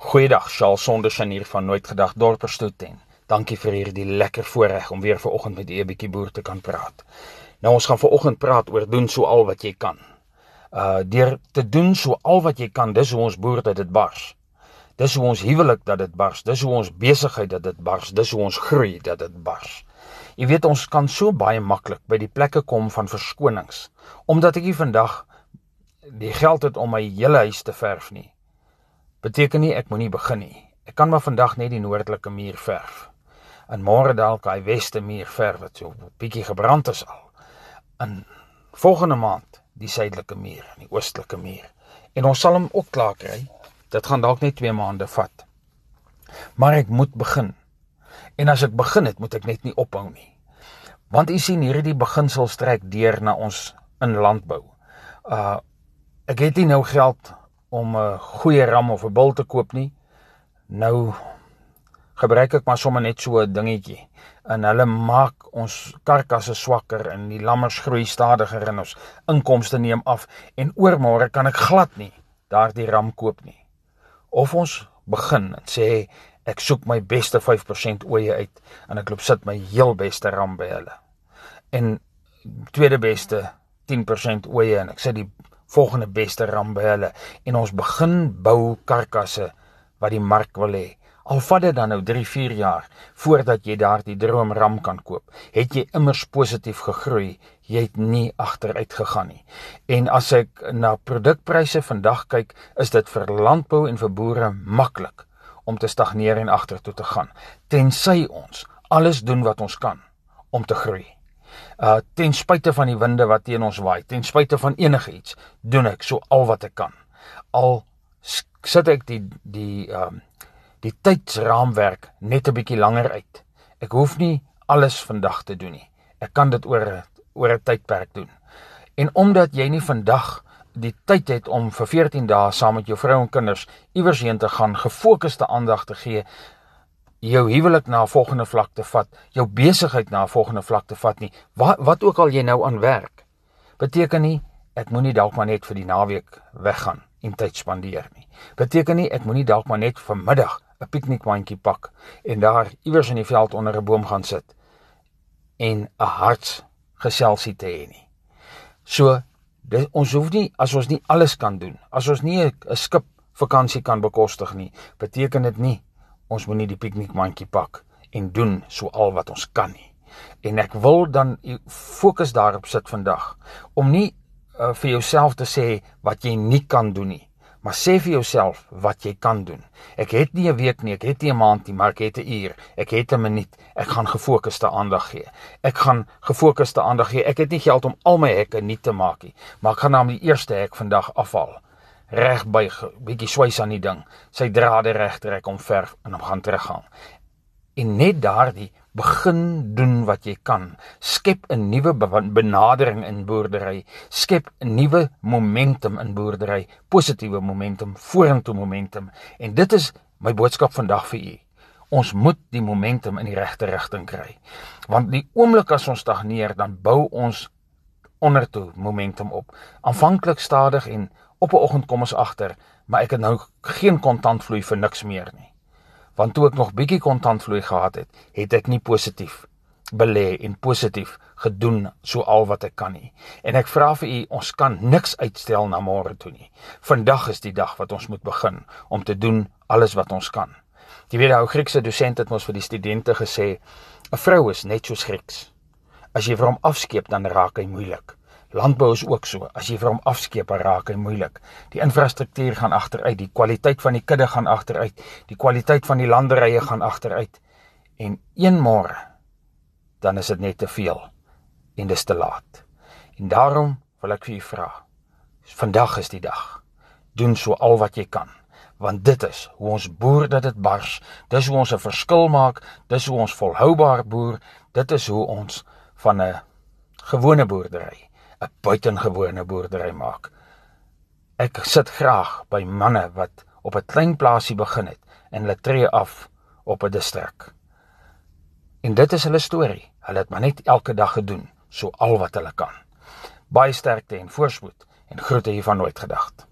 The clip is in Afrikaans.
Goeiedag, Charles Sondersen hier van Nooit Gedag Dorperstoeten. Dankie vir hierdie lekker voorreg om weer vanoggend met u 'n bietjie boer te kan praat. Nou ons gaan vanoggend praat oor doen so al wat jy kan. Uh deur te doen so al wat jy kan, dis hoe ons boer dat dit bars. Dis hoe ons huwelik dat dit bars, dis hoe ons besigheid dat dit bars, dis hoe ons groei dat dit bars. Jy weet ons kan so baie maklik by die plekke kom van verskonings omdat ek hier vandag die geld het om my hele huis te verf nie beteken nie ek moenie begin nie. Ek kan maar vandag net die noordelike muur verf. En môre dalk hy weste muur verf wat so 'n bietjie gebrand is al. In volgende maand die suidelike muur en die oostelike muur. En ons sal hom ook klaar kry. Dit gaan dalk net 2 maande vat. Maar ek moet begin. En as ek begin het, moet ek net nie ophou nie. Want u sien hierdie beginsel strek deur na ons in landbou. Uh ek het nie nou geld om 'n goeie ram of 'n bul te koop nie. Nou gebruik ek maar sommer net so 'n dingetjie. En hulle maak ons karkasse swakker en die lammers groei stadiger en ons inkomste neem af en oormôre kan ek glad nie daardie ram koop nie. Of ons begin en sê ek soek my beste 5% oeye uit en ek loop sit my heel beste ram by hulle. En tweede beste 10% oeye en ek sit die volgende beste ram by hulle en ons begin bou karkasse wat die mark wil hê. Al vat dit dan nou 3-4 jaar voordat jy daardie droomram kan koop, het jy immers positief gegroei. Jy het nie agteruit gegaan nie. En as ek na produkpryse vandag kyk, is dit vir landbou en vir boere maklik om te stagneer en agtertoe te gaan, tensy ons alles doen wat ons kan om te groei uh ten spyte van die winde wat teen ons waai, ten spyte van enigiets, doen ek so al wat ek kan. Al sit ek die die um die tydsraamwerk net 'n bietjie langer uit. Ek hoef nie alles vandag te doen nie. Ek kan dit oor oor 'n tydperk doen. En omdat jy nie vandag die tyd het om vir 14 dae saam met jou vrou en kinders iewers heen te gaan, gefokusde aandag te gee jou huwelik na 'n volgende vlak te vat, jou besigheid na 'n volgende vlak te vat nie. Wat wat ook al jy nou aan werk, beteken nie ek moenie dalk maar net vir die naweek weggaan en tyd spandeer nie. Beteken nie ek moenie dalk maar net vanmiddag 'n piknikmandjie pak en daar iewers in die veld onder 'n boom gaan sit en 'n hartsgeselsie te hê nie. So dit, ons hoef nie as ons nie alles kan doen, as ons nie 'n skip vakansie kan bekostig nie, beteken dit nie ons moenie die piknikmandjie pak en doen so al wat ons kan nie. En ek wil dan fokus daarop sit vandag om nie uh, vir jouself te sê wat jy nie kan doen nie, maar sê vir jouself wat jy kan doen. Ek het nie 'n week nie, ek het nie 'n maand nie, maar ek het 'n uur, ek het 'n minuut. Ek gaan gefokusde aandag gee. Ek gaan gefokusde aandag gee. Ek het nie geld om al my hekke nie te maak nie, maar ek gaan na die eerste hek vandag afval reg buig, bietjie swys aan die ding, sy drade reg trek om verf en hom gaan teruggaan. En net daardie begin doen wat jy kan. Skep 'n nuwe benadering in boerdery, skep 'n nuwe momentum in boerdery, positiewe momentum, vorentoe momentum. En dit is my boodskap vandag vir u. Ons moet die momentum in die regte rigting kry. Want die oomblik as ons stagneer, dan bou ons ondertoe momentum op. Aanvanklik stadig en op 'n oggend kom ons agter, maar ek het nou geen kontantvloei vir niks meer nie. Want toe ek nog bietjie kontantvloei gehad het, het ek nie positief belê en positief gedoen so al wat ek kan nie. En ek vra vir u, ons kan niks uitstel na môre toe nie. Vandag is die dag wat ons moet begin om te doen alles wat ons kan. Jy weet, ou Griekse dosent het ons vir die studente gesê, 'n vrou is net soos Grieks. As jy vir hom afskeep, dan raak hy moeilik. Landbou is ook so. As jy vir hom afskeep, raak hy moeilik. Die infrastruktuur gaan agteruit, die kwaliteit van die kudde gaan agteruit, die kwaliteit van die landerye gaan agteruit. En een môre dan is dit net te veel en dis te laat. En daarom wil ek vir u vra. Vandag is die dag. Doen so al wat jy kan, want dit is hoe ons boer dat dit bars. Dis hoe ons 'n verskil maak, dis hoe ons volhoubaar boer, dit is hoe ons van 'n gewone boerdery 'n buitengewone boerdery maak. Ek sit graag by manne wat op 'n klein plaasie begin het en hulle tree af op 'n distrik. En dit is hulle storie. Hulle het maar net elke dag gedoen so al wat hulle kan. Baie sterkte en voorspoed en groete hier van nooit gedagte.